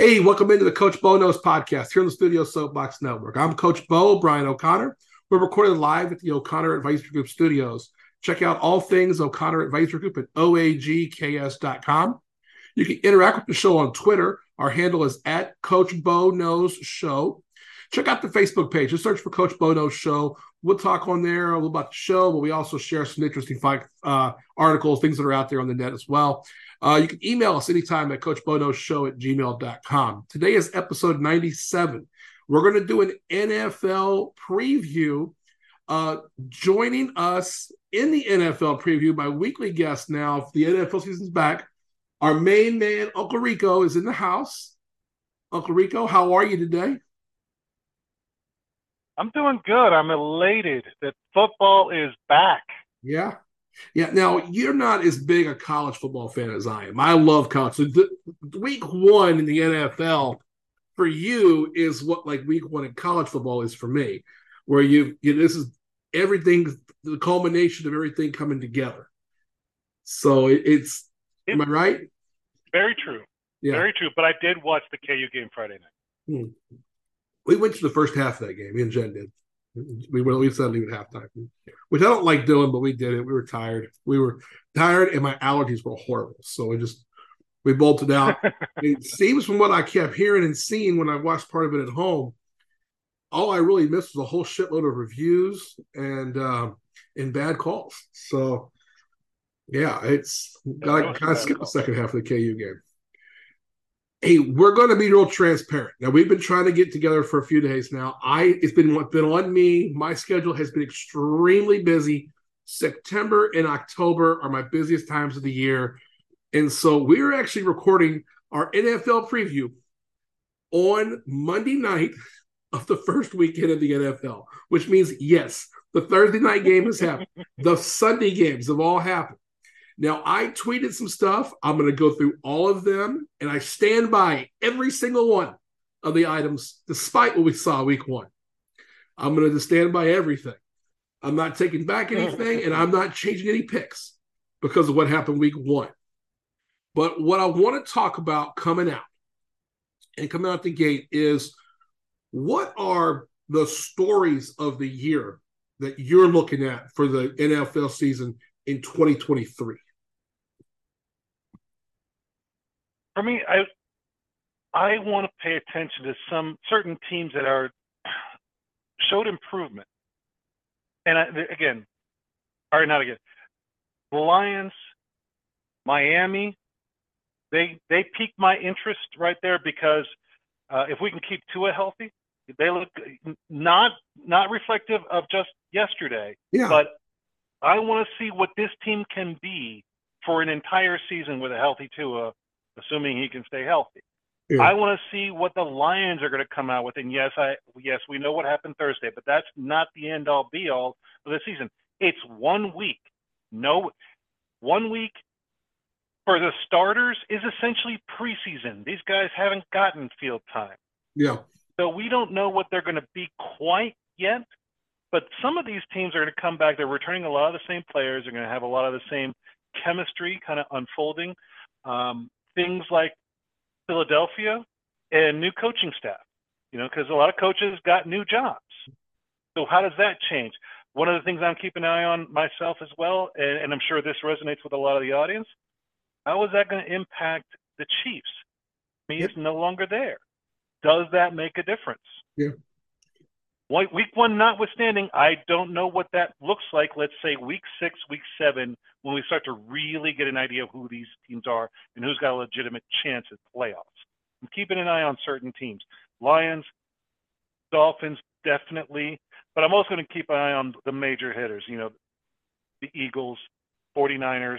Hey, welcome into the Coach Bo Knows podcast here on the Studio Soapbox Network. I'm Coach Bo, Brian O'Connor. We're recorded live at the O'Connor Advisory Group studios. Check out all things O'Connor Advisory Group at oagks.com. You can interact with the show on Twitter. Our handle is at Coach Bo Knows Show. Check out the Facebook page. Just search for Coach Bo Knows Show. We'll talk on there a little about the show, but we also share some interesting uh, articles, things that are out there on the net as well. Uh, you can email us anytime at coachbonoshow at gmail.com. Today is episode 97. We're going to do an NFL preview. Uh, joining us in the NFL preview, my weekly guest now, the NFL season's back, our main man, Uncle Rico, is in the house. Uncle Rico, how are you today? I'm doing good. I'm elated that football is back. Yeah. Yeah. Now you're not as big a college football fan as I am. I love college. So the, week one in the NFL for you is what like week one in college football is for me, where you, you know, this is everything, the culmination of everything coming together. So it, it's, it, am I right? Very true. Yeah. Very true. But I did watch the KU game Friday night. Hmm. We went to the first half of that game. Me and Jen did. We went. We said even halftime, which I don't like doing, but we did it. We were tired. We were tired, and my allergies were horrible. So we just we bolted out. it seems from what I kept hearing and seeing when I watched part of it at home, all I really missed was a whole shitload of reviews and uh, and bad calls. So yeah, it's got to kind of skip the second half of the KU game hey, we're going to be real transparent. Now we've been trying to get together for a few days now. I it's been been on me. My schedule has been extremely busy. September and October are my busiest times of the year, and so we're actually recording our NFL preview on Monday night of the first weekend of the NFL, which means yes, the Thursday night game has happened. the Sunday games have all happened. Now, I tweeted some stuff. I'm going to go through all of them, and I stand by every single one of the items, despite what we saw week one. I'm going to stand by everything. I'm not taking back anything, and I'm not changing any picks because of what happened week one. But what I want to talk about coming out and coming out the gate is what are the stories of the year that you're looking at for the NFL season in 2023? For me, I I want to pay attention to some certain teams that are showed improvement. And I, again, or not again, the Lions, Miami, they they piqued my interest right there because uh, if we can keep Tua healthy, they look not not reflective of just yesterday, yeah. but I want to see what this team can be for an entire season with a healthy Tua assuming he can stay healthy. Yeah. I want to see what the Lions are going to come out with. And yes, I yes, we know what happened Thursday, but that's not the end all be all of the season. It's one week. No one week for the starters is essentially preseason. These guys haven't gotten field time. Yeah. So we don't know what they're going to be quite yet. But some of these teams are going to come back. They're returning a lot of the same players. They're going to have a lot of the same chemistry kind of unfolding. Um, things like Philadelphia and new coaching staff, you know, because a lot of coaches got new jobs. So how does that change? One of the things I'm keeping an eye on myself as well, and, and I'm sure this resonates with a lot of the audience. How is that going to impact the Chiefs? I mean, yep. no longer there. Does that make a difference? Yeah. Week one notwithstanding, I don't know what that looks like. Let's say week six, week seven, when we start to really get an idea of who these teams are and who's got a legitimate chance at playoffs. I'm keeping an eye on certain teams. Lions, Dolphins, definitely. But I'm also going to keep an eye on the major hitters, you know, the Eagles, 49ers.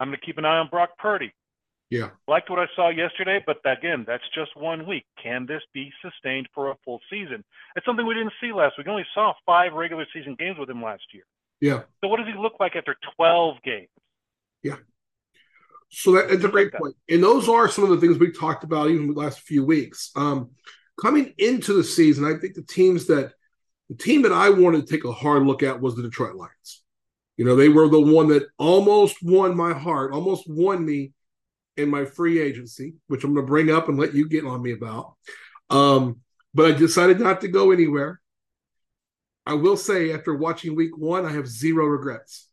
I'm going to keep an eye on Brock Purdy. Yeah. Liked what I saw yesterday, but again, that's just one week. Can this be sustained for a full season? It's something we didn't see last week. We only saw five regular season games with him last year. Yeah. So what does he look like after 12 games? Yeah. So that, that's a great point. And those are some of the things we talked about even the last few weeks. Um, coming into the season, I think the teams that the team that I wanted to take a hard look at was the Detroit Lions. You know, they were the one that almost won my heart, almost won me in my free agency, which I'm going to bring up and let you get on me about. Um, but I decided not to go anywhere. I will say, after watching week one, I have zero regrets.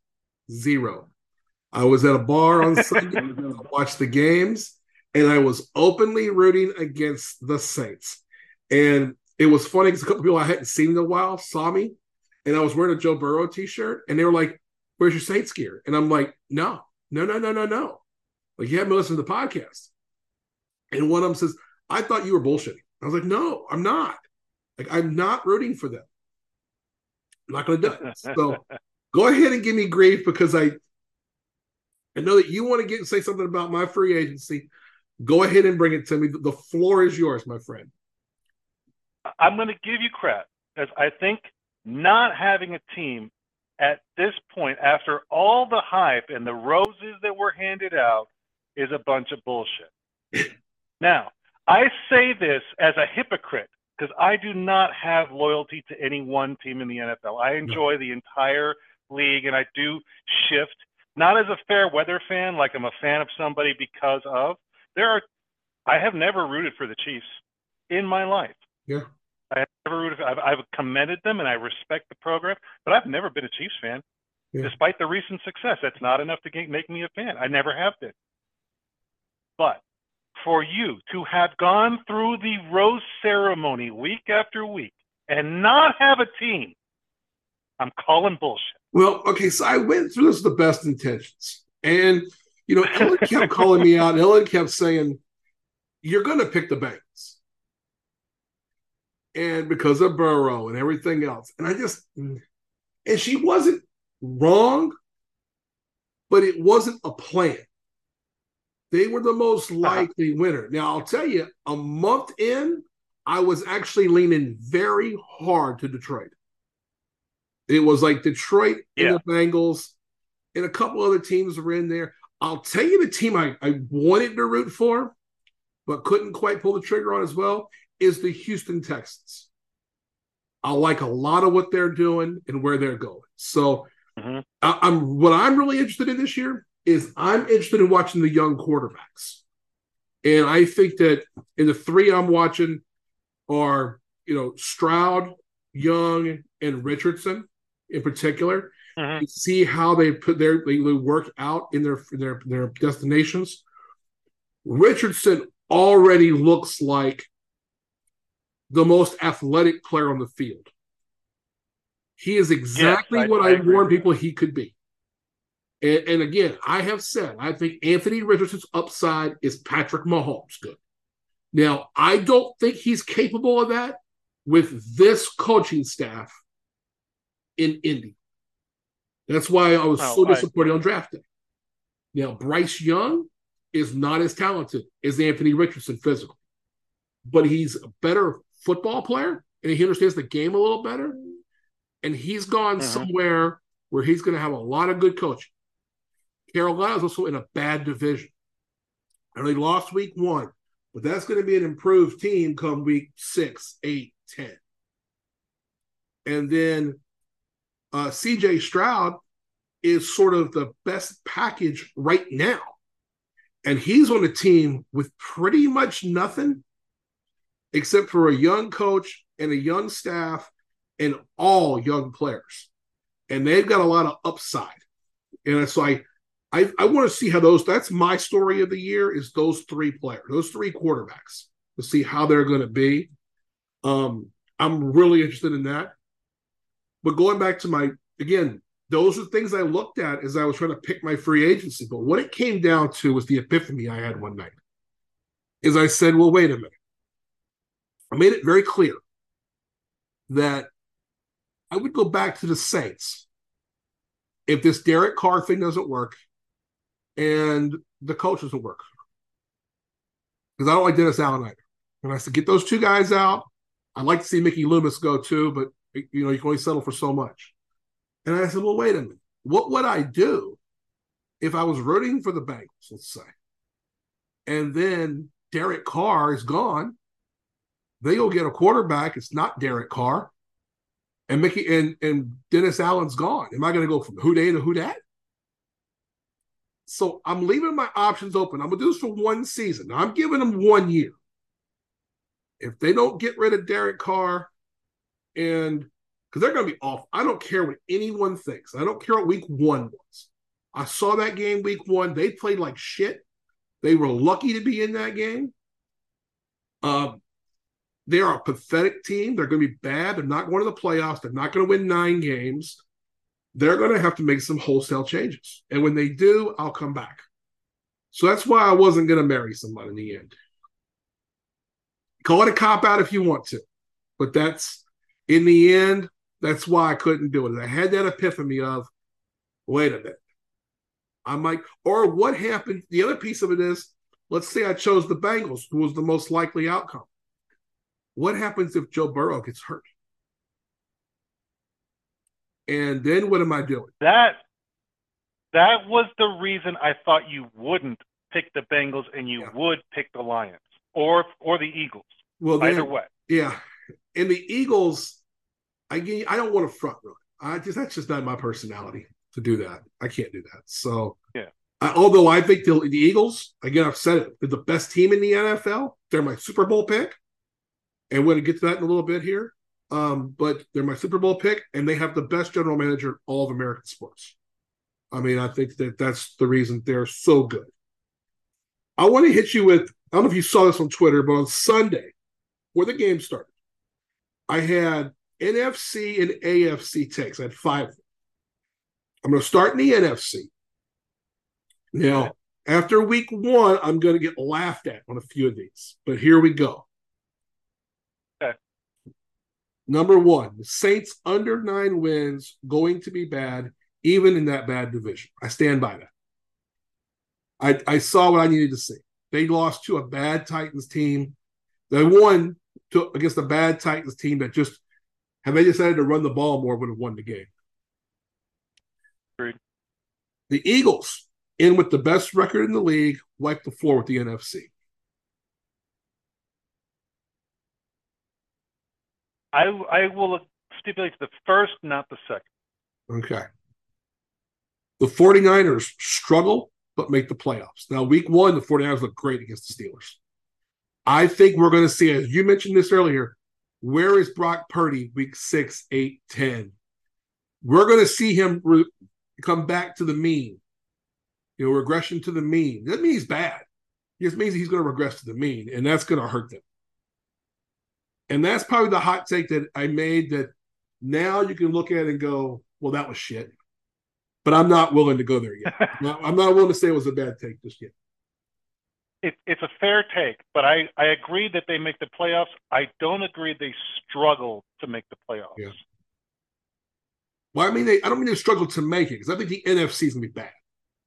Zero. I was at a bar on Sunday, watched the games, and I was openly rooting against the Saints. And it was funny because a couple people I hadn't seen in a while saw me, and I was wearing a Joe Burrow t-shirt, and they were like, "Where's your Saints gear?" And I'm like, "No, no, no, no, no, no. Like you haven't listened to the podcast." And one of them says, "I thought you were bullshitting." I was like, "No, I'm not. Like I'm not rooting for them. I'm not going to do it." So go ahead and give me grief because I I know that you want to get and say something about my free agency. Go ahead and bring it to me. The floor is yours, my friend. I'm going to give you crap because I think not having a team at this point, after all the hype and the roses that were handed out, is a bunch of bullshit. now, I say this as a hypocrite because I do not have loyalty to any one team in the NFL. I enjoy no. the entire league and I do shift, not as a fair weather fan, like I'm a fan of somebody because of. There are, I have never rooted for the Chiefs in my life. Yeah. I have never rooted. I've, I've commended them and I respect the program, but I've never been a Chiefs fan, yeah. despite the recent success. That's not enough to get, make me a fan. I never have been. But for you to have gone through the rose ceremony week after week and not have a team, I'm calling bullshit. Well, okay, so I went through this with the best intentions. And, you know, Ellen kept calling me out. Ellen kept saying, You're going to pick the Bengals and because of Burrow and everything else. And I just, and she wasn't wrong, but it wasn't a plan. They were the most uh-huh. likely winner. Now, I'll tell you, a month in, I was actually leaning very hard to Detroit. It was like Detroit yeah. and the Bengals, and a couple other teams were in there. I'll tell you the team I, I wanted to root for, but couldn't quite pull the trigger on as well is the Houston Texans. I like a lot of what they're doing and where they're going. So mm-hmm. I, I'm what I'm really interested in this year is I'm interested in watching the young quarterbacks. And I think that in the three I'm watching are, you know, Stroud, Young, and Richardson in particular. Mm-hmm. See how they put their they work out in their their their destinations. Richardson already looks like the most athletic player on the field. He is exactly I, what I, I warned people he could be. And, and, again, I have said I think Anthony Richardson's upside is Patrick Mahomes good. Now, I don't think he's capable of that with this coaching staff in Indy. That's why I was oh, so disappointed I, on draft day. Now, Bryce Young is not as talented as Anthony Richardson physically, but he's a better football player and he understands the game a little better. And he's gone uh-huh. somewhere where he's going to have a lot of good coaching. Carolina is also in a bad division. And they lost week one, but that's going to be an improved team come week six, eight, ten. And then uh, CJ Stroud is sort of the best package right now. And he's on a team with pretty much nothing except for a young coach and a young staff and all young players. And they've got a lot of upside. And so I I, I want to see how those that's my story of the year is those three players, those three quarterbacks, to see how they're going to be. Um, I'm really interested in that. But going back to my again, those are things I looked at as I was trying to pick my free agency. But what it came down to was the epiphany I had one night. Is I said, well, wait a minute. I made it very clear that I would go back to the Saints if this Derek Carr thing doesn't work and the coach doesn't work. Because I don't like Dennis Allen either. And I said, get those two guys out. I'd like to see Mickey Loomis go too, but you know, you can only settle for so much. And I said, well, wait a minute. What would I do if I was rooting for the Bengals, let's say, and then Derek Carr is gone they go get a quarterback. It's not Derek Carr. And Mickey and, and Dennis Allen's gone. Am I going to go from who they to who that? So I'm leaving my options open. I'm gonna do this for one season. Now, I'm giving them one year. If they don't get rid of Derek Carr, and because they're gonna be off, I don't care what anyone thinks. I don't care what week one was. I saw that game week one. They played like shit. They were lucky to be in that game. Um, they are a pathetic team. They're going to be bad. They're not going to the playoffs. They're not going to win nine games. They're going to have to make some wholesale changes. And when they do, I'll come back. So that's why I wasn't going to marry someone in the end. Call it a cop out if you want to. But that's in the end, that's why I couldn't do it. I had that epiphany of, wait a minute. I might, or what happened? The other piece of it is, let's say I chose the Bengals, who was the most likely outcome. What happens if Joe Burrow gets hurt? And then what am I doing? That that was the reason I thought you wouldn't pick the Bengals and you yeah. would pick the Lions or or the Eagles. Well, then, either way. Yeah, and the Eagles, I I don't want to front run. I just that's just not my personality to do that. I can't do that. So yeah. I, although I think the, the Eagles, again, I've said it, they're the best team in the NFL. They're my Super Bowl pick and we're going to get to that in a little bit here. Um, but they're my Super Bowl pick, and they have the best general manager in all of American sports. I mean, I think that that's the reason they're so good. I want to hit you with I don't know if you saw this on Twitter, but on Sunday, where the game started, I had NFC and AFC takes. I had five. I'm going to start in the NFC. Now, after week one, I'm going to get laughed at on a few of these, but here we go. Number one, the Saints under nine wins going to be bad, even in that bad division. I stand by that. I, I saw what I needed to see. They lost to a bad Titans team. They won to, against a bad Titans team that just, had they decided to run the ball more, would have won the game. Agreed. The Eagles, in with the best record in the league, wiped the floor with the NFC. I I will stipulate the first, not the second. Okay. The 49ers struggle but make the playoffs. Now, week one, the 49ers look great against the Steelers. I think we're going to see, as you mentioned this earlier, where is Brock Purdy week six, eight, 10? We're going to see him re- come back to the mean, you know, regression to the mean. That means bad. It just means he's going to regress to the mean, and that's going to hurt them. And that's probably the hot take that I made that now you can look at and go, well, that was shit. But I'm not willing to go there yet. I'm not willing to say it was a bad take just yet. It, it's a fair take, but I, I agree that they make the playoffs. I don't agree they struggle to make the playoffs. Yeah. Well, I mean, they, I don't mean they struggle to make it because I think the NFC is going to be bad.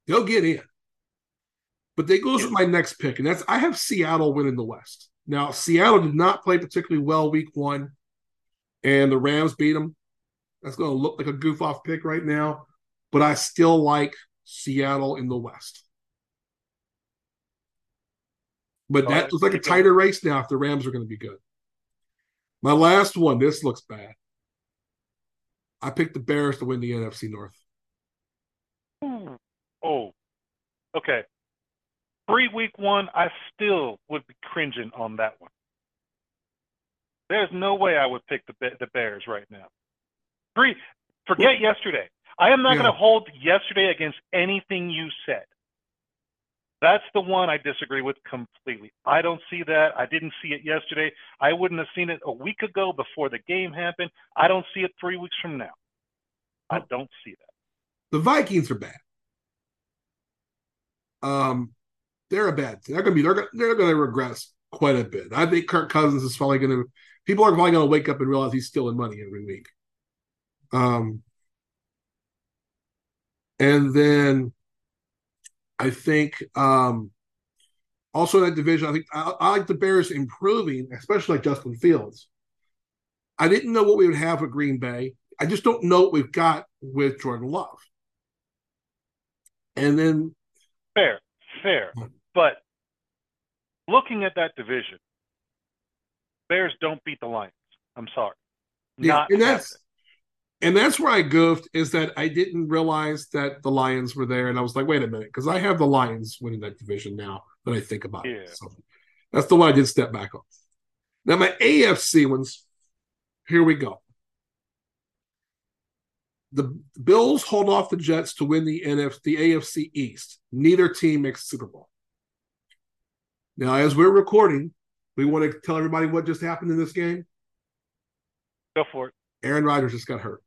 They'll get in. But they goes yeah. with my next pick, and that's I have Seattle winning the West. Now, Seattle did not play particularly well week one, and the Rams beat them. That's going to look like a goof off pick right now, but I still like Seattle in the West. But that looks like a tighter race now if the Rams are going to be good. My last one, this looks bad. I picked the Bears to win the NFC North. Oh, okay pre week one, I still would be cringing on that one. There's no way I would pick the the Bears right now. Pre, forget well, yesterday. I am not yeah. going to hold yesterday against anything you said. That's the one I disagree with completely. I don't see that. I didn't see it yesterday. I wouldn't have seen it a week ago before the game happened. I don't see it three weeks from now. I don't see that. The Vikings are bad. Um, they're a bad team. They're gonna be they're gonna, they're gonna regress quite a bit. I think Kirk Cousins is probably gonna people are probably gonna wake up and realize he's stealing money every week. Um, and then I think um, also in that division, I think I, I like the Bears improving, especially like Justin Fields. I didn't know what we would have with Green Bay. I just don't know what we've got with Jordan Love. And then fair, fair. But looking at that division, Bears don't beat the Lions. I'm sorry. Yeah, Not and that's and that's where I goofed is that I didn't realize that the Lions were there, and I was like, wait a minute, because I have the Lions winning that division now that I think about Yeah. it. So that's the one I did step back on. Now my AFC ones, here we go. The Bills hold off the Jets to win the NFC, the AFC East. Neither team makes Super Bowl. Now, as we're recording, we want to tell everybody what just happened in this game. Go for it. Aaron Rodgers just got hurt.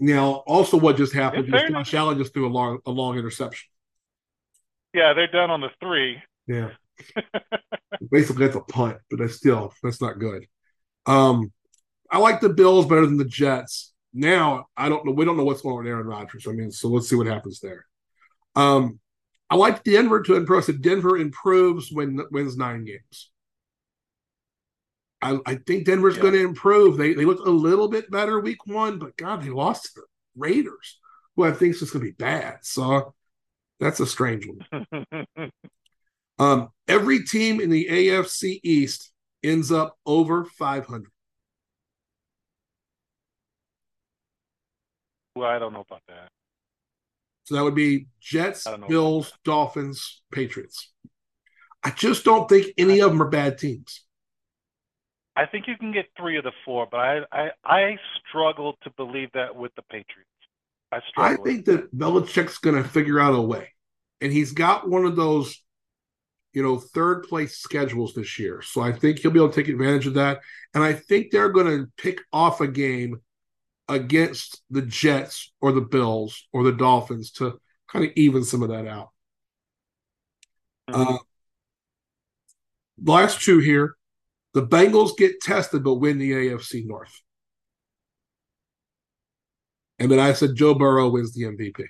Now, also, what just happened Yeah, is Josh Allen just threw a long, a long interception. Yeah, they're done on the three. Yeah, basically that's a punt, but that's still that's not good. Um, I like the Bills better than the Jets. Now, I don't know. We don't know what's going on with Aaron Rodgers. I mean, so let's see what happens there. Um, I like Denver to impress. If Denver improves, when wins nine games. I, I think Denver's Yeah. going to improve. They they looked a little bit better week one, but God, they lost to the Raiders, who I think is just going to be bad. So that's a strange one. Um, every team in the AFC East ends up over 500. well, I don't know about that. So that would be Jets, I don't know. Bills, Dolphins, Patriots. I just don't think any of them are bad teams. I think you can get three of the four, but I I, I struggle to believe that with the Patriots. I struggle. I think that Belichick's going to figure out a way. And he's got one of those, you know, third place schedules this year. So I think he'll be able to take advantage of that. And I think they're going to pick off a game against the Jets or the Bills or the Dolphins to kind of even some of that out. Mhm. Uh, last two here. The Bengals get tested but win the AFC North. And then I said Joe Burrow wins the MVP.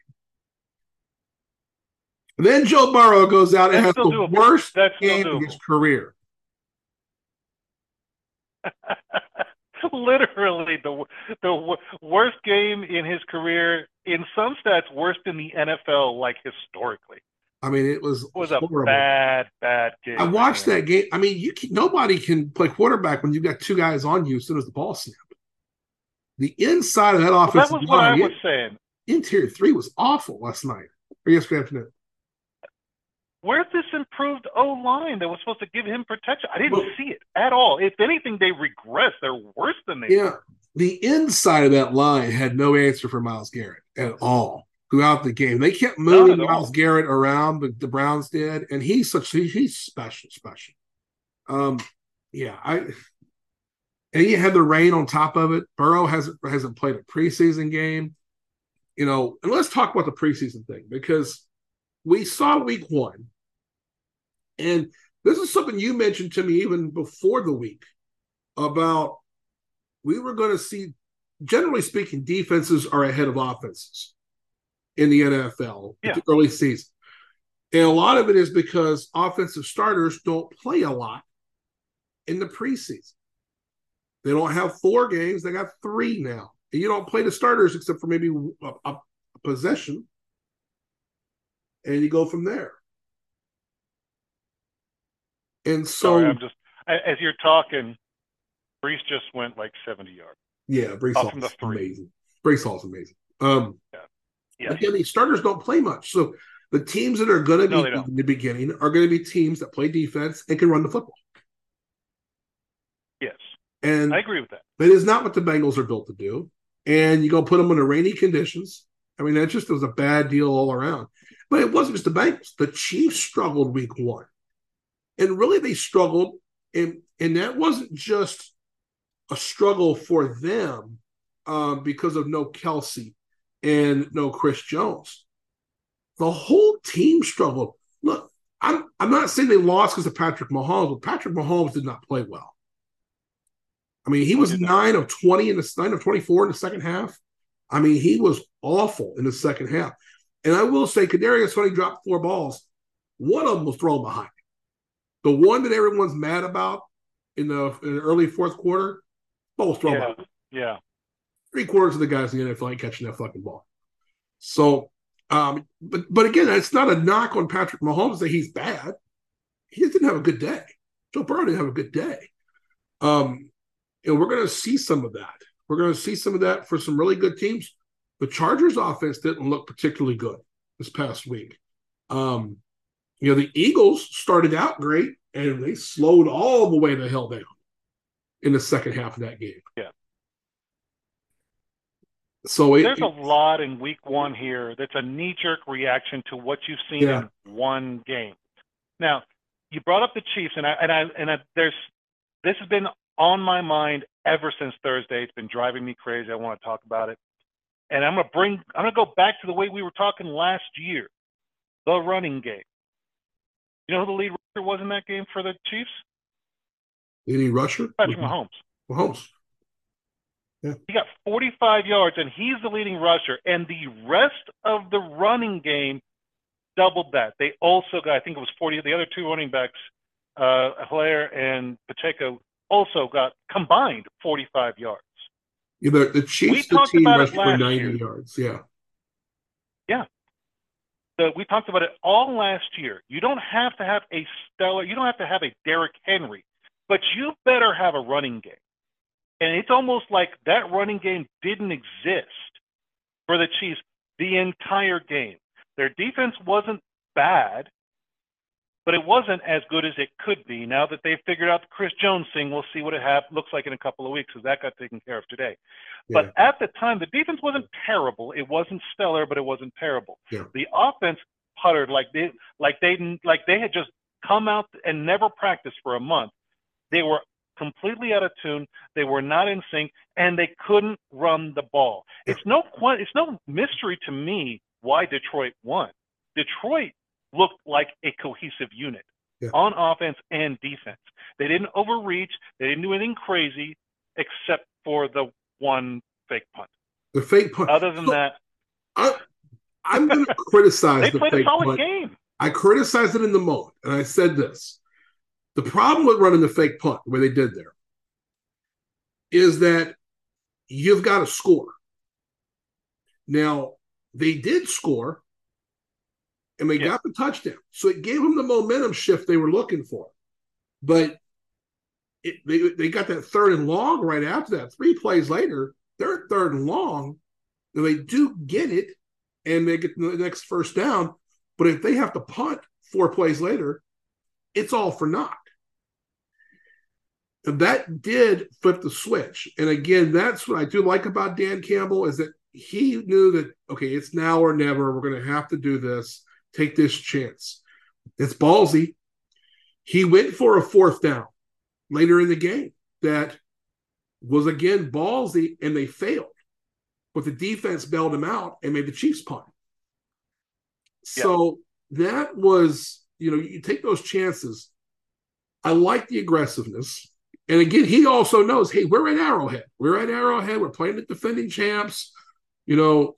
And then Joe Burrow goes out and That's has the doable. worst That's game of his career. Literally the the worst game in his career. In some stats, worse than the NFL, like historically. I mean, it was, was a bad, bad game. I watched that game. I mean, you can, nobody can play quarterback when you've got two guys on you as soon as the ball snapped. The inside of that Well, that was what I was saying. interior three was awful last night or yesterday afternoon. Where's this improved O line that was supposed to give him protection? I didn't Well- see it at all. If anything, they regress. They're worse than they. Yeah, the inside of that line had no answer for Myles Garrett at all throughout the game. They kept moving Not at all. Myles Garrett around, but the Browns did, and he's such he, he's special, special. Um, yeah, I and you had the rain on top of it. Burrow hasn't hasn't played a preseason game, you know. And let's talk about the preseason thing because we saw week one, and this is something you mentioned to me even before the week about we were going to see, generally speaking, defenses are ahead of offenses in the NFL Yeah. the early season. And a lot of it is because offensive starters don't play a lot in the preseason. They don't have four games, they got three now. And you don't play the starters except for maybe a, a possession. And you go from there. And so, Sorry, I'm just as you're talking. Breece just went like 70 yards. yeah, Breece Hall's from the three. amazing. Breece Hall's amazing. Um, Yeah, Again, these starters don't play much. So the teams that are going to be in the beginning are going to be teams that play defense and can run the football. yes, And I agree with that. that is not what the Bengals are built to do. And you go put them in the rainy conditions. I mean, that just was a bad deal all around. But it wasn't just the Bengals. The Chiefs struggled week one. And really, they struggled. And, and that wasn't just a struggle for them um, because of no Kelce and no Chris Jones. The whole team struggled. Look, I'm, I'm not saying they lost because of Patrick Mahomes, but Patrick Mahomes did not play well. I mean, he was nine of 20 in the nine of 24 in the second half. I mean, he was awful in the second half. And I will say, Kadarius Toney dropped four balls. One of them was thrown behind. The one that everyone's mad about in the, in the early fourth quarter, was thrown Yeah, yeah. Three quarters of the guys in the NFL ain't catching that fucking ball. So, um, but but again, it's not a knock on Patrick Mahomes that he's bad. He just didn't have a good day. Joe Burrow didn't have a good day. Um, and we're going to see some of that. We're going to see some of that for some really good teams. The Chargers offense didn't look particularly good this past week. Um, you know, the Eagles started out great and they slowed all the way the hell down in the second half of that game. Yeah. So it, there's a lot in week one here that's a knee jerk reaction to what you've seen Yeah. in one game. Now, you brought up the Chiefs, and I and I and I, there's this has been on my mind ever since Thursday. It's been driving me crazy. I want to talk about it, and I'm gonna bring I'm gonna go back to the way we were talking last year, the running game. You know who the lead rusher was in that game for the Chiefs? any rusher? Patrick Mahomes. Mahomes. Yeah. He got 45 yards, and he's the leading rusher. And the rest of the running game doubled that. They also got, I think it was 40. The other two running backs, uh, Helaire and Pacheco, also got combined 45 yards. Yeah, know, the Chiefs, We the team rushed for 90 year. yards. Yeah. Yeah. So we talked about it all last year. You don't have to have a stellar, you don't have to have a Derrick Henry, but you better have a running game. And it's almost like that running game didn't exist for the Chiefs the entire game. Their defense wasn't bad, but it wasn't as good as it could be. Now that they've figured out the Chris Jones thing, we'll see what it have, looks like in a couple of weeks because that got taken care of today. But at the time, the defense wasn't terrible. It wasn't stellar, but it wasn't terrible. Yeah. The offense puttered like they like they like they had just come out and never practiced for a month. They were completely out of tune. They were not in sync, and they couldn't run the ball. It's no it's no mystery to me why Detroit won. Detroit looked like a cohesive unit Yeah. on offense and defense. They didn't overreach. They didn't do anything crazy, except for the one fake punt. The fake punt. Other than So, that, I, I'm going to criticize they the played a fake solid punt. game. I criticized it in the moment, and I said this: the problem with running the fake punt, the way they did there, is that you've got to score. Now they did score, and they Yeah. got the touchdown, so it gave them the momentum shift they were looking for. But it, they they got that third and long right after that. Three plays later, they're third and long. Now they do get it, and they get the next first down. But if they have to punt four plays later, it's all for naught. And that did flip the switch. And again, that's what I do like about Dan Campbell is that he knew that okay, it's now or never. We're going to have to do this. Take this chance. It's ballsy. He went for a fourth down later in the game that was again ballsy, and they failed. But the defense bailed him out and made the Chiefs punt. So that was, you know, you take those chances. I like the aggressiveness. And again, he also knows, hey, we're at Arrowhead. We're at Arrowhead. We're playing the defending champs. You know,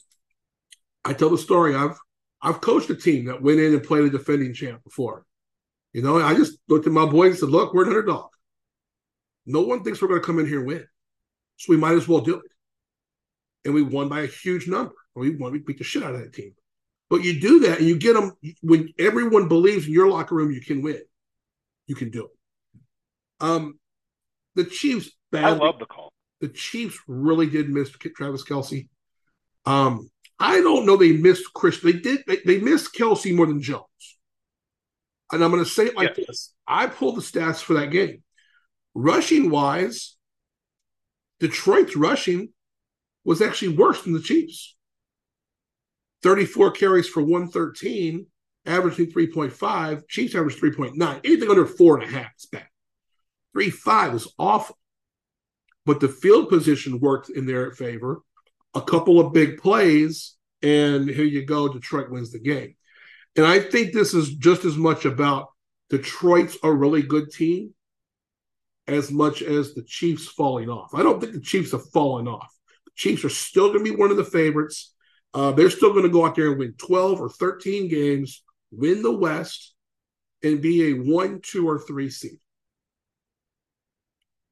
I tell the story. I've I've coached a team that went in and played a defending champ before. You know, I just looked at my boys and said, look, we're an underdog. No one thinks we're going to come in here and win. So we might as well do it. And we won by a huge number. We won, we beat the shit out of that team. But you do that and you get them when everyone believes in your locker room you can win. You can do it. Um, the Chiefs I love the call. the Chiefs really did miss Travis Kelce. Um, I don't know they missed Chris. They did they, they missed Kelce more than Jones. And I'm gonna say it like Yes. this. I pulled the stats for that game. Rushing wise, Detroit's rushing was actually worse than the Chiefs. 34 carries for 113, averaging 3.5. Chiefs averaged 3.9. Anything under four and a half is bad. 3.5 is awful. But the field position worked in their favor. A couple of big plays, and here you go. Detroit wins the game. And I think this is just as much about Detroit's a really good team as much as the Chiefs falling off. I don't think the Chiefs have fallen off. The Chiefs are still going to be one of the favorites. Uh, they're still going to go out there and win 12 or 13 games, win the West, and be a one, two, or three seed.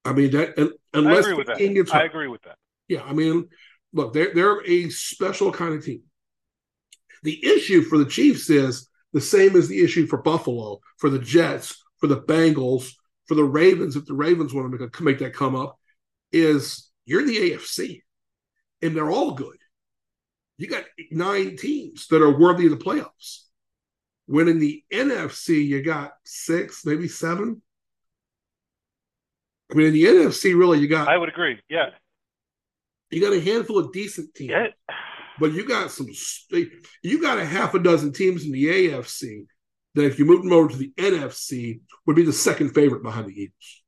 I mean, that un- I unless agree with that. gets I agree with that. Yeah, I mean, look, they're they're a special kind of team. The issue for the Chiefs is the same as the issue for Buffalo, for the Jets, for the Bengals, for the Ravens. If the Ravens want to make, a, make that come up, is you're in the AFC, and they're all good. You got nine teams that are worthy of the playoffs. When in the NFC, you got six, maybe seven. I mean, in the NFC, really, you got. I would agree. Yeah. You got a handful of decent teams, Yeah. but you got some. You got a half a dozen teams in the AFC that, if you move them over to the NFC, would be the second favorite behind the Eagles.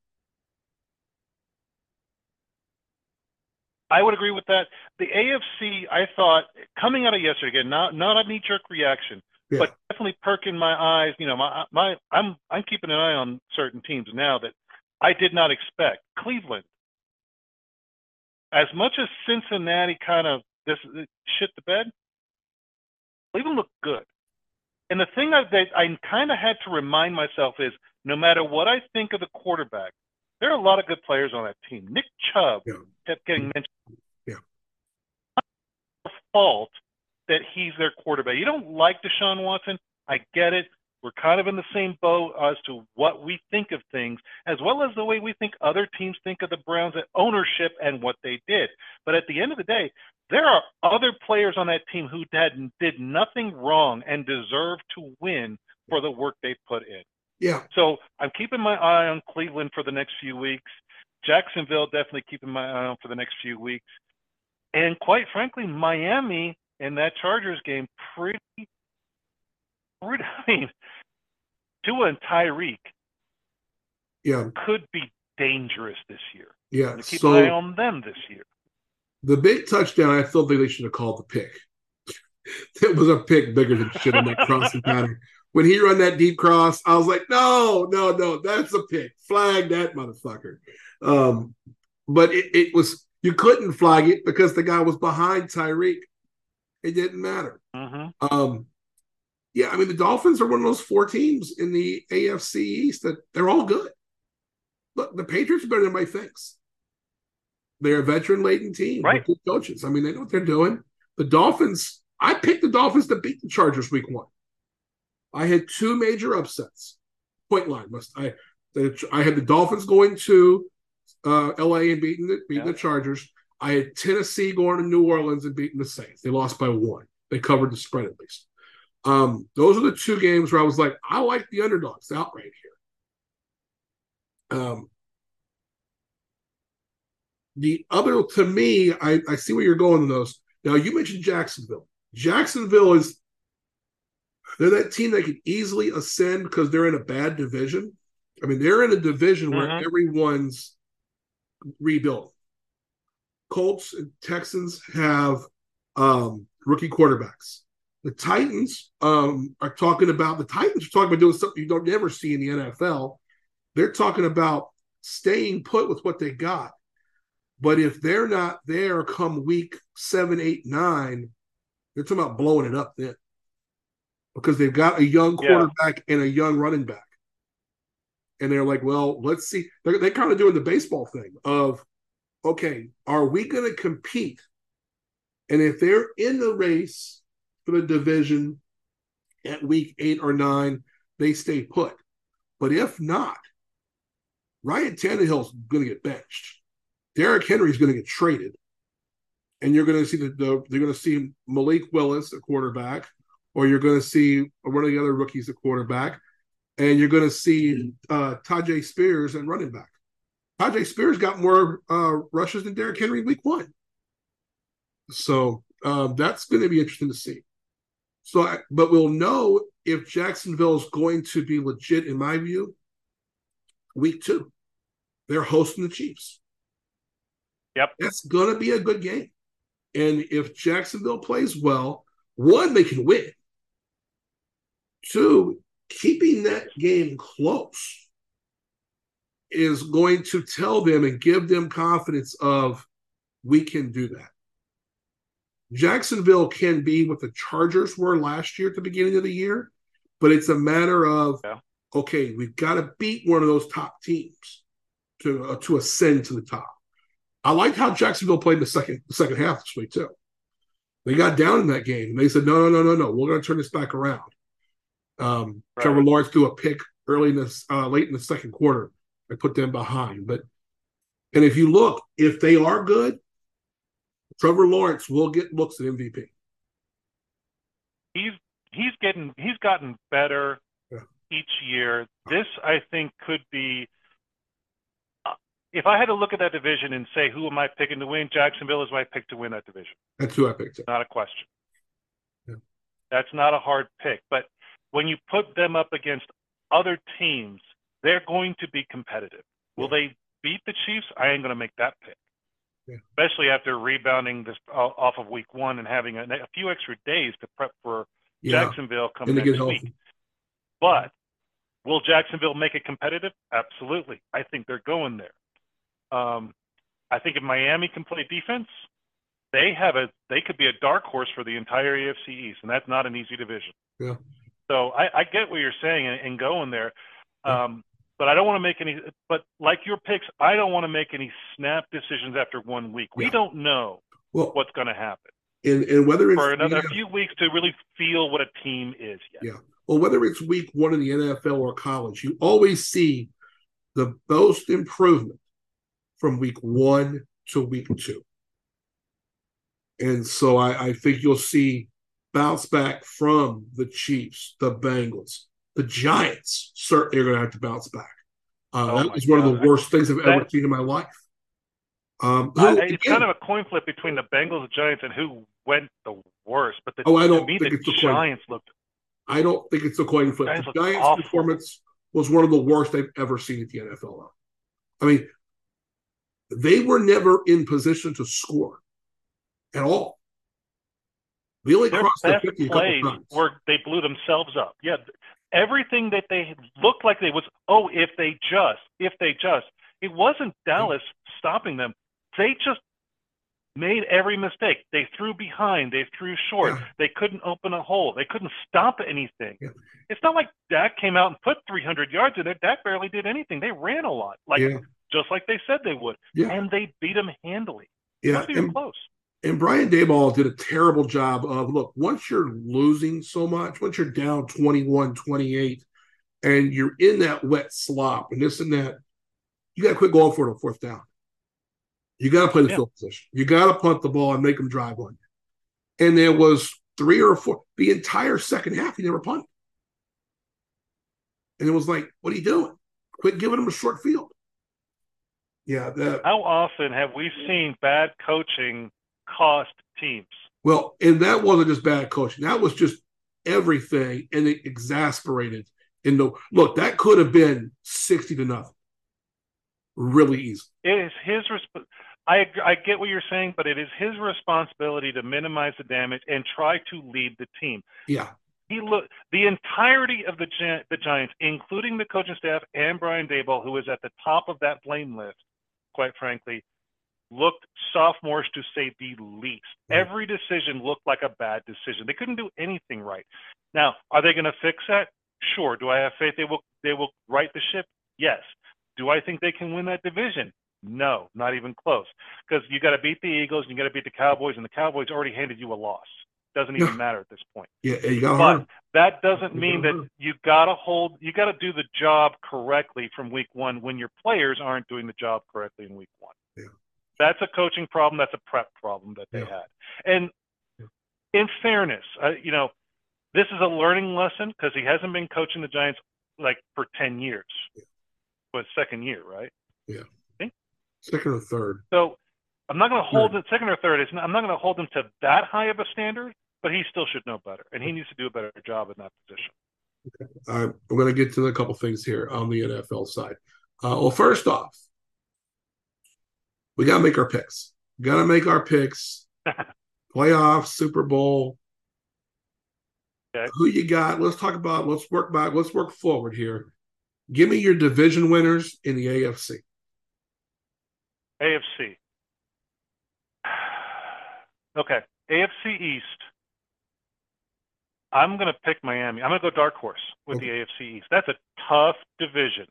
I would agree with that. The AFC, I thought coming out of yesterday, again, not not a knee jerk reaction, Yeah. but definitely perking my eyes. You know, my my I'm I'm keeping an eye on certain teams now that I did not expect. Cleveland, as much as Cincinnati kind of this shit the bed, Cleveland looked good. And the thing I, that I kind of had to remind myself is, no matter what I think of the quarterback, there are a lot of good players on that team. Nick Chubb Yeah. kept getting mm-hmm. mentioned. Yeah. Fault that he's their quarterback. You don't like Deshaun Watson. I get it. We're kind of in the same boat as to what we think of things, as well as the way we think other teams think of the Browns at ownership and what they did. But at the end of the day, there are other players on that team who did, did nothing wrong and deserve to win for the work they put in. Yeah, So I'm keeping my eye on Cleveland for the next few weeks. Jacksonville definitely keeping my eye on for the next few weeks. And quite frankly, Miami in that Chargers game, pretty I mean, Tua and Tyreek yeah, could be dangerous this year. yeah. To keep So an eye on them this year. the big touchdown, I still think they should have called the pick. it was a pick bigger than shit in that crossing pattern. When he run that deep cross, I was like, no, no, no, that's a pick. Flag that motherfucker. Um, but it, it was you couldn't flag it because the guy was behind Tyreek. It didn't matter. hmm Um, yeah, I mean the Dolphins are one of those four teams in the AFC East that they're all good. Look, the Patriots are better than my thinks. They're a veteran laden team, with Right. good coaches. I mean, they know what they're doing. The Dolphins, I picked the Dolphins to beat the Chargers week one. I had two major upsets. Point line must I the, I had the Dolphins going to uh, LA and beating the beating Yeah. the Chargers. I had Tennessee going to New Orleans and beating the Saints. They lost by one. They covered the spread at least. Um, those are the two games where I was like, I like the underdogs outright here. Um, the other, to me, I, I see where you're going with those. Now, you mentioned Jacksonville. Jacksonville is, they're that team that can easily ascend because they're in a bad division. I mean, they're in a division where Mhm. everyone's rebuilt. Colts and Texans have um, rookie quarterbacks. The Titans um, are talking about the Titans are talking about doing something you don't never see in the NFL. They're talking about staying put with what they got. But if they're not there come week seven, eight, nine, they're talking about blowing it up then. Because they've got a young Yeah. quarterback and a young running back. And they're like, well, let's see. They're, they're kind of doing the baseball thing of, okay, are we going to compete? And if they're in the race for the division at week eight or nine, they stay put. But if not, Ryan Tannehill's going to get benched. Derrick Henry's going to get traded, and you're going to see the, the they're going to see Malik Willis, a quarterback, or you're going to see one of the other rookies, a quarterback, and you're going to see uh, Tyjae Spears and running back. Tyjae Spears got more uh, rushes than Derrick Henry week one, so um, that's going to be interesting to see. So, but we'll know if Jacksonville is going to be legit, in my view, week two. They're hosting the Chiefs. Yep. That's going to be a good game. And if Jacksonville plays well, one, they can win. Two, keeping that game close is going to tell them and give them confidence of we can do that. Jacksonville can be what the Chargers were last year at the beginning of the year, but it's a matter of Yeah. okay, we've got to beat one of those top teams to uh, to ascend to the top. I liked how Jacksonville played the second the second half this week too. They got down in that game and they said, no, no, no, no, no, we're going to turn this back around. Um, Right. Trevor Lawrence threw a pick early in this uh, late in the second quarter. I put them behind, but And if you look, if they are good, Trevor Lawrence will get looks at MVP. He's he's getting he's gotten better yeah. each year. This I think could be uh, if I had to look at that division and say who am I picking to win, Jacksonville is my pick to win that division. That's who I picked. Not a question. Yeah. That's not a hard pick, but when you put them up against other teams, they're going to be competitive. Will yeah. they beat the Chiefs? I ain't going to make that pick. Especially after rebounding this off of week one and having a, a few extra days to prep for yeah. Jacksonville coming next week. But will Jacksonville make it competitive? Absolutely. I think they're going there. Um, I think if Miami can play defense, they have a they could be a dark horse for the entire AFC East, and that's not an easy division. Yeah. So I, I get what you're saying and, and going there. Um, but I don't want to make any. But like your picks, I don't want to make any snap decisions after one week. We yeah. don't know well, what's going to happen. And, and whether it's for another few weeks to really feel what a team is. Yet. Yeah. Well, whether it's week one in the NFL or college, you always see the most improvement from week one to week two. And so I, I think you'll see bounce back from the Chiefs, the Bengals, the Giants. Certainly are going to have to bounce back. Uh, oh that was one God. of the worst things I've that, ever seen in my life. Um, who, it's again, kind of a coin flip between the Bengals, the Giants, and who went the worst. But the, oh, I don't me, think the it's Giants looked. I don't think it's a coin flip. The Giants, Giants performance was one of the worst I've ever seen at the NFL. I mean, they were never in position to score at all. We only Their crossed the 50 plays where they blew themselves up. Yeah, everything that they looked like they was, oh, if they just, if they just. It wasn't Dallas stopping them. They just made every mistake. They threw behind. They threw short. Yeah. They couldn't open a hole. They couldn't stop anything. Yeah. It's not like Dak came out and put 300 yards in there. Dak barely did anything. They ran a lot, like yeah. just like they said they would, and they beat them handily. Yeah, and, close and Brian Daboll did a terrible job of look, once you're losing so much, once you're down 21, 28, and you're in that wet slop and this and that, you got to quit going for it on fourth down. You got to play the yeah. field position. You got to punt the ball and make them drive on you. And there was three or four, the entire second half, he never punted. And it was like, what are you doing? Quit giving them a short field. Yeah. That, How often have we seen bad coaching cost teams. Well, and that wasn't just bad coaching. That was just everything, and it exasperated. In the look, that could have been sixty to nothing, really easy. It is his resp- I I get what you're saying, but it is his responsibility to minimize the damage and try to lead the team. Yeah, he look the entirety of the the Giants, including the coaching staff and Brian Daboll, who is at the top of that blame list. Quite frankly, looked sophomores to say the least. Every decision looked like a bad decision. They couldn't do anything right. Now, are they going to fix that? Sure. Do I have faith they will they will right the ship? Yes. Do I think they can win that division? No, not even close. Because you got to beat the Eagles and you got to beat the Cowboys, and the Cowboys already handed you a loss. Doesn't even matter at this point. Yeah, you got but that doesn't mean that you got to hold. You got to do the job correctly from week one when your players aren't doing the job correctly in week one. Yeah. That's a coaching problem. That's a prep problem that they yeah. had. And in fairness, uh, you know, this is a learning lesson because he hasn't been coaching the Giants like for 10 years. Yeah. But second year, right? Yeah. Second or third. So I'm not going to hold it second or third. Not, I'm not going to hold him to that high of a standard, but he still should know better, and he needs to do a better job in that position. Okay. I'm going to get to a couple things here on the NFL side. Uh, well, first off, we got to make our picks. Got to make our picks. Playoffs, Super Bowl. Okay. Who you got? Let's talk about. Let's work back. Let's work forward here. Give me your division winners in the AFC. AFC. Okay, AFC East. I'm going to pick Miami. I'm going to go dark horse with okay. the AFC East. That's a tough division.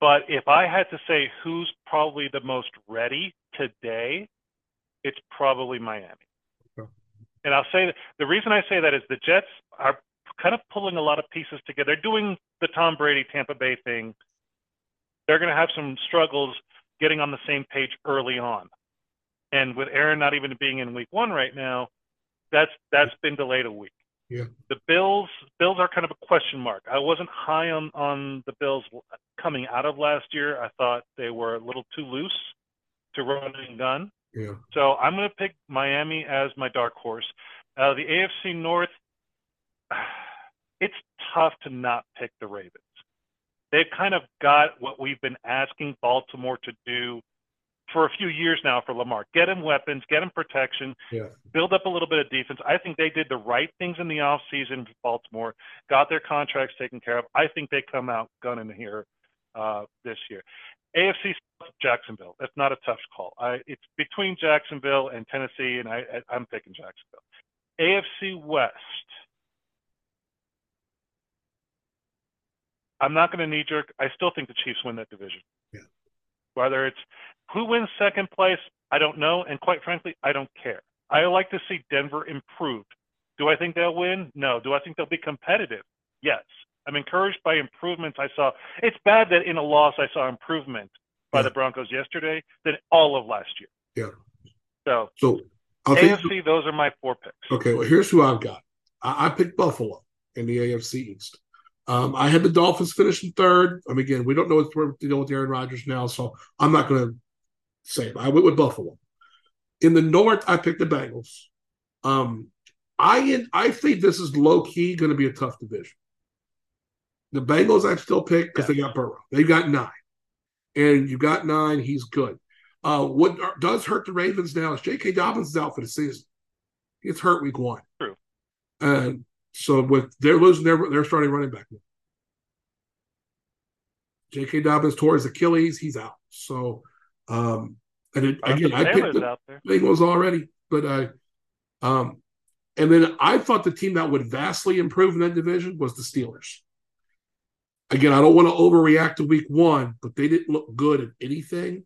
But if I had to say who's probably the most ready today, it's probably Miami. Okay. And I'll say that the reason I say that is the Jets are kind of pulling a lot of pieces together. They're doing the Tom Brady Tampa Bay thing. they're going to have some struggles getting on the same page early on. And with Aaron not even being in week one right now, that's that's been delayed a week. Yeah. The Bills Bills are kind of a question mark. I wasn't high on on the Bills coming out of last year. I thought they were a little too loose to run and gun. Yeah. So I'm going to pick Miami as my dark horse. Uh, the AFC North, it's tough to not pick the Ravens. They've kind of got what we've been asking Baltimore to do for a few years now for Lamar. Get him weapons, get him protection, Yeah. build up a little bit of defense. I think they did the right things in the offseason for Baltimore, got their contracts taken care of. I think they come out gunning here uh, this year. AFC Jacksonville. That's not a tough call. I, it's between Jacksonville and Tennessee, and I, I, I'm picking Jacksonville. AFC West. I'm not going to knee jerk. I still think the Chiefs win that division. Yeah. Whether it's who wins second place, I don't know. And quite frankly, I don't care. I like to see Denver improved. Do I think they'll win? No. Do I think they'll be competitive? Yes. I'm encouraged by improvements I saw. It's bad that in a loss I saw improvement by Yeah. the Broncos yesterday than all of last year. Yeah. So So take AFC, those are my four picks. Okay, well, here's who I've got. I, I picked Buffalo in the AFC East. Um, I had the Dolphins finishing third. I mean, again, we don't know what's to deal with Aaron Rodgers now, so I'm not going to say it. I went with Buffalo. In the North, I picked the Bengals. Um, I I think this is low key going to be a tough division. The Bengals I still pick because they got Burrow. They've got nine, and you got nine. He's good. Uh, what does hurt the Ravens now is J.K. Dobbins is out for the season. He gets hurt week one. True. And so with they're losing their they're starting running back now. J.K. Dobbins tore his Achilles. He's out. So um and it, again, I picked the. Bengals already, but I um and then I thought the team that would vastly improve in that division was the Steelers. Again, I don't want to overreact to week one, but they didn't look good at anything.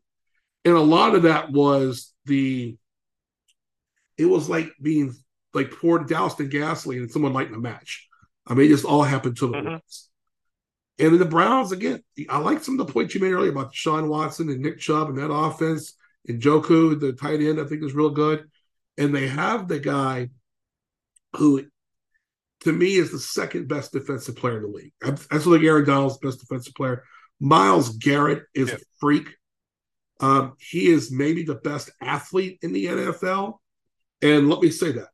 And a lot of that was the it was like being like poured doused in gasoline and someone lighting a match. I mean, it just all happened to the Mhm. once. And then the Browns, again, I like some of the points you made earlier about Sean Watson and Nick Chubb and that offense. And Njoku, the tight end, I think is real good. And they have the guy who, to me, is the second best defensive player in the league. I, I still think Aaron Donald's the best defensive player. Myles Garrett is Yeah. a freak. Um, he is maybe the best athlete in the NFL. And let me say that.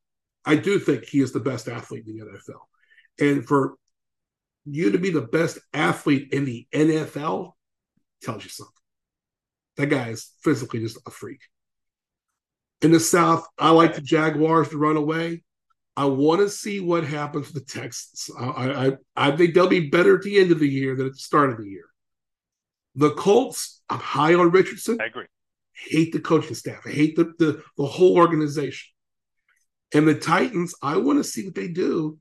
I do think he is the best athlete in the NFL. And for you to be the best athlete in the NFL tells you something. That guy is physically just a freak. In the South, I like the Jaguars to run away. I want to see what happens with the Texans. I, I, I think they'll be better at the end of the year than at the start of the year. The Colts, I'm high on Richardson I agree. hate the coaching staff. I hate the, the, the whole organization. And the Titans, I want to see what they do.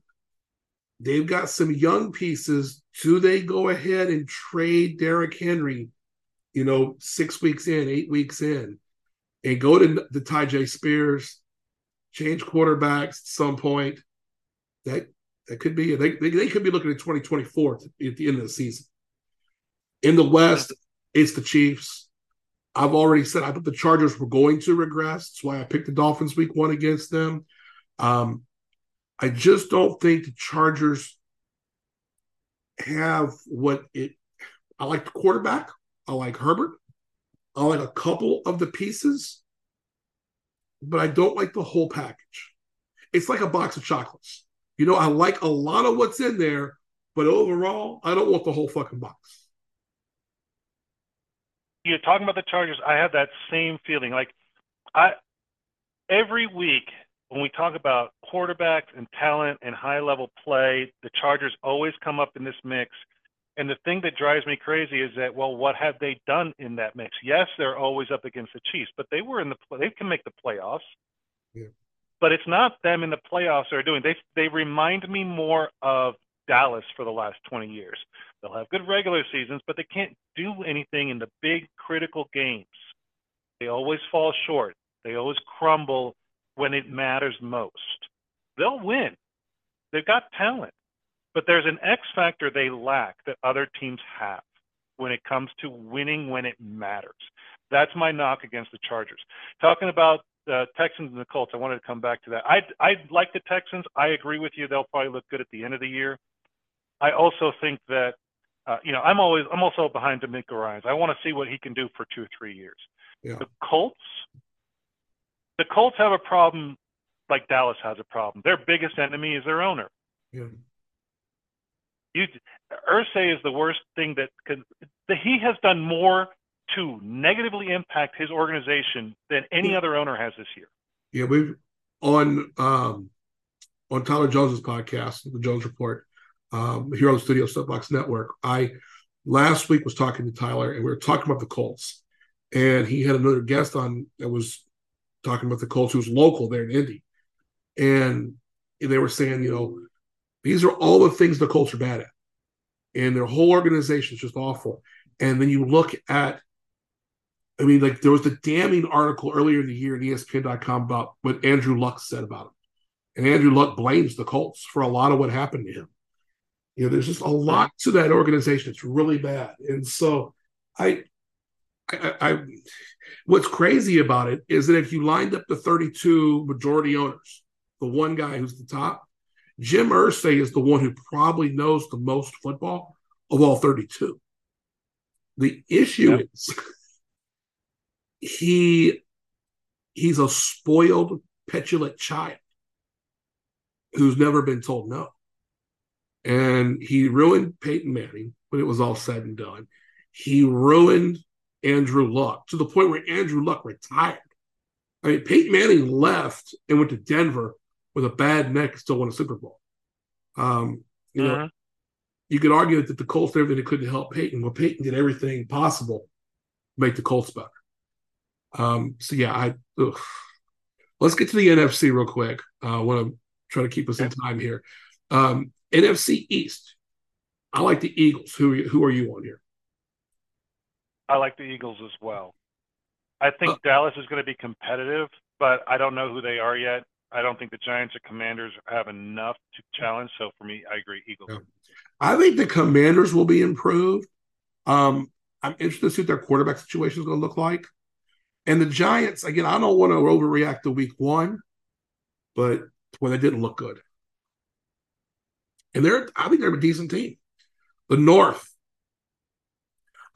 They've got some young pieces. Do they go ahead and trade Derrick Henry, you know, six weeks in, eight weeks in, and go to the Tyjae Spears, change quarterbacks at some point? That that could be they, they, they could be looking at 2024 at the end of the season. In the West, it's the Chiefs. I've already said I thought the Chargers were going to regress. That's why I picked the Dolphins week one against them. Um, I just don't think the Chargers have what it. I like the quarterback. I like Herbert. I like a couple of the pieces, but I don't like the whole package. It's like a box of chocolates. You know, I like a lot of what's in there, but overall, I don't want the whole fucking box. You're talking about the Chargers. I have that same feeling. Like I every week when we talk about quarterbacks and talent and high level play, the Chargers always come up in this mix. And the thing that drives me crazy is that, well, what have they done in that mix? Yes, they're always up against the Chiefs, but they were in the they can make the playoffs. Yeah. But it's not them in the playoffs they're doing. They they remind me more of Dallas for the last 20 years. They'll have good regular seasons, but they can't do anything in the big critical games. They always fall short. They always crumble when it matters most. They'll win. They've got talent, but there's an X factor they lack that other teams have. when it comes to winning when it matters. That's my knock against the Chargers. Talking about the Texans and the Colts, I wanted to come back to that. I I like the Texans. I agree with you. They'll probably look good at the end of the year. I also think that uh, you know I'm always I'm also behind DeMeco Ryans. I want to see what he can do for two or three years. Yeah. The Colts, the Colts have a problem like Dallas has a problem. Their biggest enemy is their owner. Yeah. You, Irsay is the worst thing that can. He has done more to negatively impact his organization than any other owner has this year. Yeah, we've on um, on Tyler Jones's podcast, the Jones Report, um, here on the Studio Soapbox Network. I last week was talking to Tyler, and we were talking about the Colts, and he had another guest on that was talking about the Colts, who's local there in Indy, and they were saying, you know, these are all the things the Colts are bad at, and their whole organization is just awful. And then you look at I mean, like there was the damning article earlier in the year in ESPN.com about what Andrew Luck said about him. And Andrew Luck blames the Colts for a lot of what happened to him. You know, there's just a lot to that organization. It's really bad. And so I I, I what's crazy about it is that if you lined up the 32 majority owners, the one guy who's the top, Jim Irsay is the one who probably knows the most football of all 32. The issue yep. is he he's a spoiled, petulant child who's never been told no. And he ruined Peyton Manning when it was all said and done. He ruined Andrew Luck to the point where Andrew Luck retired. I mean, Peyton Manning left and went to Denver with a bad neck and still won a Super Bowl. Um, you uh-huh. know, you could argue that the Colts did everything they could to help Peyton. Well, Peyton did everything possible to make the Colts better. Um, so yeah, I ugh. let's get to the NFC real quick. Uh, I want to try to keep us in time here. Um, NFC East. I like the Eagles. Who who are you on here? I like the Eagles as well. I think uh, Dallas is going to be competitive, but I don't know who they are yet. I don't think the Giants or Commanders have enough to challenge. So for me, I agree, Eagles. Yeah. I think the Commanders will be improved. Um, I'm interested to see what their quarterback situation is going to look like. And the Giants, again, I don't want to overreact to week one, but well, they didn't look good. And they're, I think they're a decent team. The North.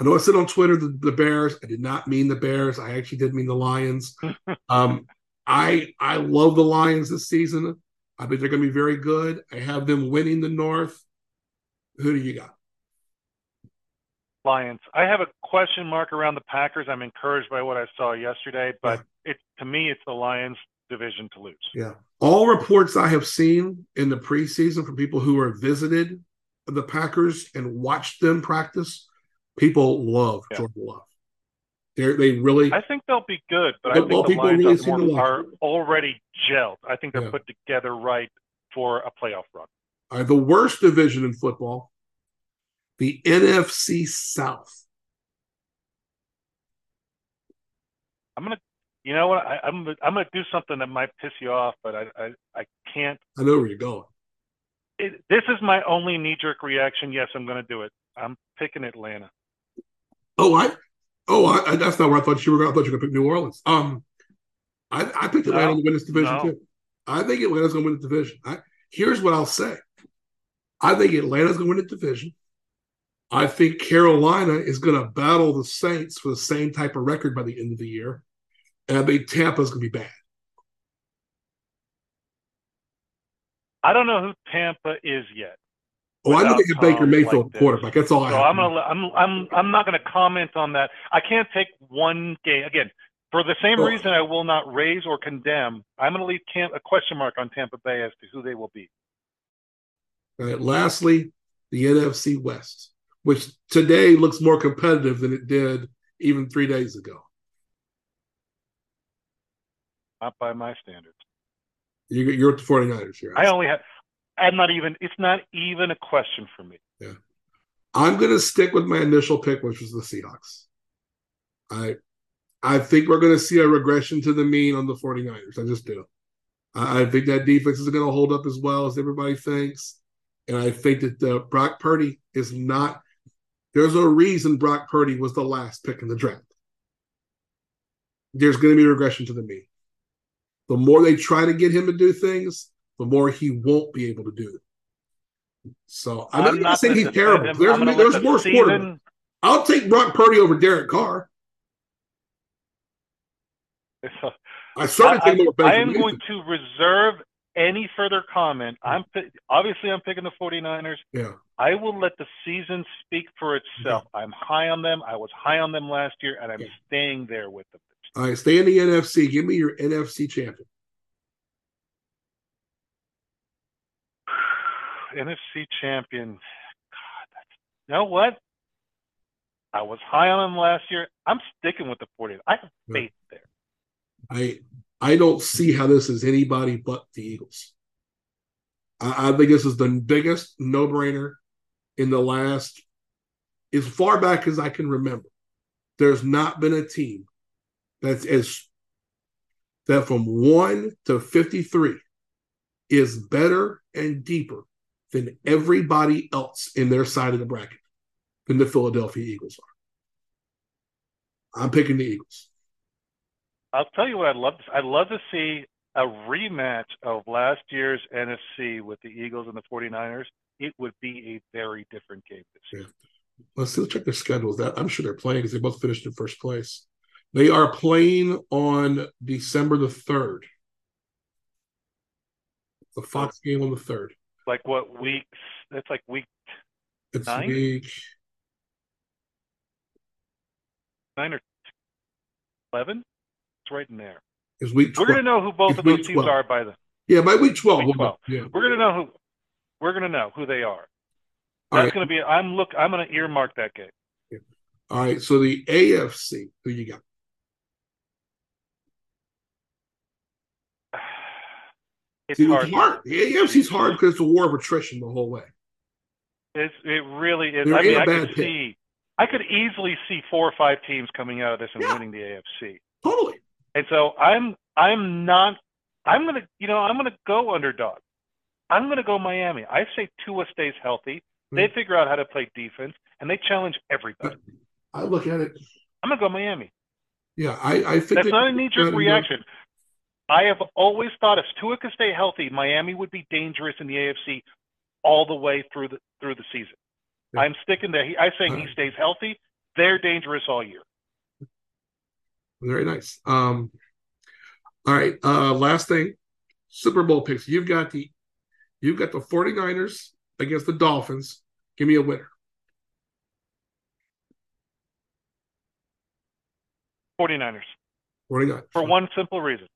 I know I said on Twitter the, the Bears. I did not mean the Bears. I actually did mean the Lions. um, I I love the Lions this season. I think they're going to be very good. I have them winning the North. Who do you got? Lions. I have a question mark around the Packers. I'm encouraged by what I saw yesterday, but yeah. it to me it's the Lions division to lose. Yeah. All reports I have seen in the preseason from people who have visited the Packers and watched them practice, people love yeah. Jordan Love. They they really. I think they'll be good, but I think the Lions really are already gelled. I think they're yeah. put together right for a playoff run. Right, the worst division in football the NFC South. I'm gonna, you know what? I, am I'm, I'm gonna do something that might piss you off, but I I, I can't. I know where you're going. It, this is my only knee jerk reaction. Yes, I'm gonna do it. I'm picking Atlanta. Oh, I, oh, I, that's not where I thought you were. I thought you were gonna pick New Orleans. Um, I, I picked Atlanta no, to win this division no. too. I think Atlanta's gonna win the division. I, here's what I'll say. I think Atlanta's gonna win the division. I think Carolina is going to battle the Saints for the same type of record by the end of the year. And I think Tampa's going to be bad. I don't know who Tampa is yet. Oh, I know they get Baker um, Mayfield like quarterback. That's all I. So I'm gonna. I'm. I'm. I'm not gonna comment on that. I can't take one game again for the same oh. reason. I will not raise or condemn. I'm gonna leave camp, a question mark on Tampa Bay as to who they will be. All right. Lastly, the NFC West which today looks more competitive than it did even three days ago. Not by my standards. You, are at the 49ers here. I only have, I'm not even, it's not even a question for me. Yeah. I'm going to stick with my initial pick, which was the Seahawks. I, I think we're going to see a regression to the mean on the 49ers. I just do. I, I think that defense is going to hold up as well as everybody thinks. And I think that uh, Brock Purdy is not There's a reason Brock Purdy was the last pick in the draft. There's going to be regression to the mean. The more they try to get him to do things, the more he won't be able to do. So I'm, I'm not saying he's terrible. Him. There's, there's worse season... I'll take Brock Purdy over Derek Carr. I certainly I, think I, I am going to reserve any further comment. I'm obviously I'm picking the 49ers. Yeah. I will let the season speak for itself. Yeah. I'm high on them. I was high on them last year, and I'm yeah. staying there with them. All right, stay in the NFC. Give me your NFC champion. NFC champion. God, you know what? I was high on them last year. I'm sticking with the 40th. I have faith there. I I don't see how this is anybody but the Eagles. I, I think this is the biggest no brainer in the last, as far back as I can remember. There's not been a team that's as that from one to 53 is better and deeper than everybody else in their side of the bracket than the Philadelphia Eagles are. I'm picking the Eagles. I'll tell you what I'd love to I'd love to see a rematch of last year's NFC with the Eagles and the 49ers. It would be a very different game this year. Yeah. Let's, let's check their schedules. That I'm sure they're playing because they both finished in first place. They are playing on December the third. The Fox game on the third. Like what weeks? It's like week. It's nine? week nine or eleven It's right in there. It's week. 12. We're going to know who both it's of those teams are by the. Yeah, by week twelve. Week 12. Yeah. We're going to know who. We're going to know who they are. That's right. going to be. I'm look. I'm going to earmark that game. All right. So the AFC. Who you got? It's See, hard. It's hard. The AFC's hard because it's a war of attrition the whole way. It's, it really is. They're I mean, I could pick. see. I could easily see four or five teams coming out of this and yeah. winning the AFC. Totally. And so I'm I'm not I'm gonna you know I'm gonna go underdog. I'm gonna go Miami. I say Tua stays healthy. Mm-hmm. They figure out how to play defense and they challenge everybody. I look at it. I'm gonna go Miami. Yeah, I, I think that's not a knee jerk reaction. I have always thought if Tua could stay healthy, Miami would be dangerous in the AFC all the way through the through the season. Yeah. I'm sticking there. I say he stays healthy. They're dangerous all year. Very nice. Um, all right. Uh, last thing, Super Bowl picks. You've got the you've got the 49ers against the Dolphins. Give me a winner. 49ers. 49ers. For one simple reason.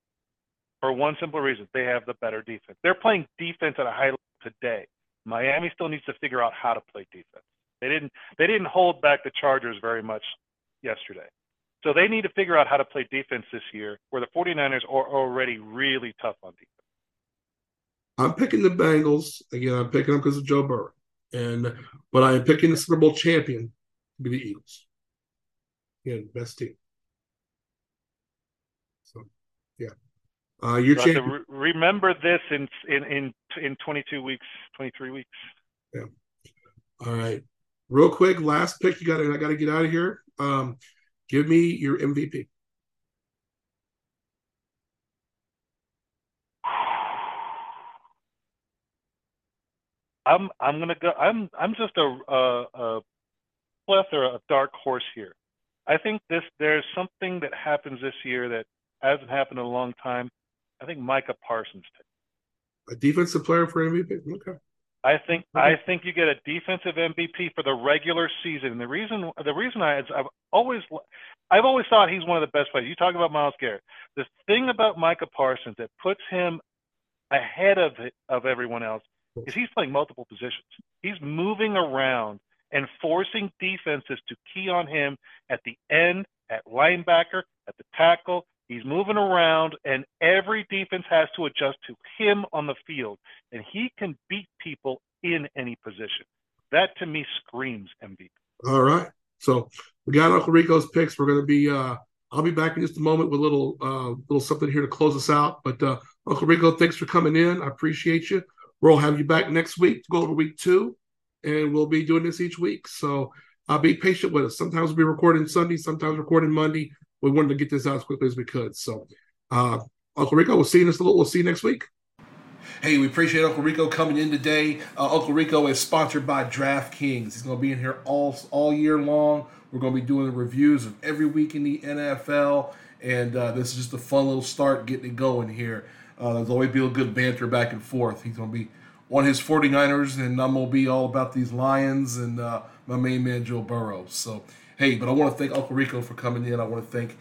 For one simple reason. They have the better defense. They're playing defense at a high level today. Miami still needs to figure out how to play defense. They didn't they didn't hold back the Chargers very much yesterday. So they need to figure out how to play defense this year, where the 49ers are already really tough on defense. I'm picking the Bengals. Again, I'm picking them because of Joe Burrow. And but I am picking the Super Bowl champion to be the Eagles. Again, best team. So yeah. Uh your champion. Re- remember this in in in in 22 weeks, 23 weeks. Yeah. All right. Real quick, last pick. You got I got to get out of here. Um, Give me your MVP. I'm I'm gonna go. I'm I'm just a, a, a plethora of dark horse here. I think this there's something that happens this year that hasn't happened in a long time. I think Micah Parsons. A defensive player for MVP. Okay. I think I think you get a defensive MVP for the regular season. And the reason the reason I I've always I've always thought he's one of the best players. You talk about Myles Garrett. The thing about Micah Parsons that puts him ahead of of everyone else is he's playing multiple positions. He's moving around and forcing defenses to key on him at the end, at linebacker, at the tackle. He's moving around, and every defense has to adjust to him on the field, and he can beat people in any position. That to me screams MVP. All right. So we got Uncle Rico's picks. We're going to be. Uh, I'll be back in just a moment with a little, uh, little something here to close us out. But uh, Uncle Rico, thanks for coming in. I appreciate you. We'll have you back next week to go over week two, and we'll be doing this each week. So uh, be patient with us. Sometimes we'll be recording Sunday, sometimes recording Monday. We wanted to get this out as quickly as we could. So, uh, Uncle Rico, we'll see you next. We'll see you next week. Hey, we appreciate Uncle Rico coming in today. Uh, Uncle Rico is sponsored by DraftKings. He's going to be in here all all year long. We're going to be doing the reviews of every week in the NFL, and uh, this is just a fun little start getting it going here. Uh, there's always be a good banter back and forth. He's going to be on his 49ers, and I'm going to be all about these Lions and uh, my main man, Joe Burrow. So, hey, but I want to thank Uncle Rico for coming in. I want to thank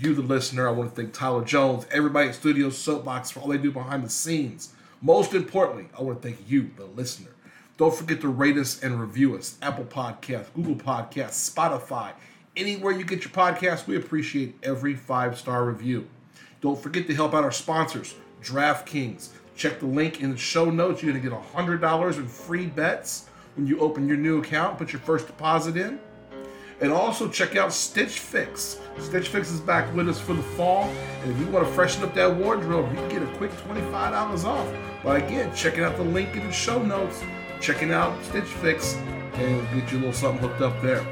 you, the listener. I want to thank Tyler Jones, everybody at Studio Soapbox for all they do behind the scenes. Most importantly, I want to thank you, the listener. Don't forget to rate us and review us. Apple Podcasts, Google Podcasts, Spotify, anywhere you get your podcasts. We appreciate every five star review. Don't forget to help out our sponsors, DraftKings. Check the link in the show notes. You're going to get $100 in free bets when you open your new account, put your first deposit in. And also check out Stitch Fix. Stitch Fix is back with us for the fall. And if you want to freshen up that wardrobe, you can get a quick $25 off. But again, checking out the link in the show notes, checking out Stitch Fix, and get you a little something hooked up there.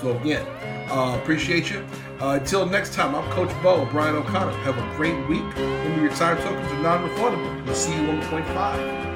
So again, uh, appreciate you. Uh, until next time, I'm Coach Bo, Brian O'Connor. Have a great week. Remember your time tokens are non-refundable. We'll see you on the point five.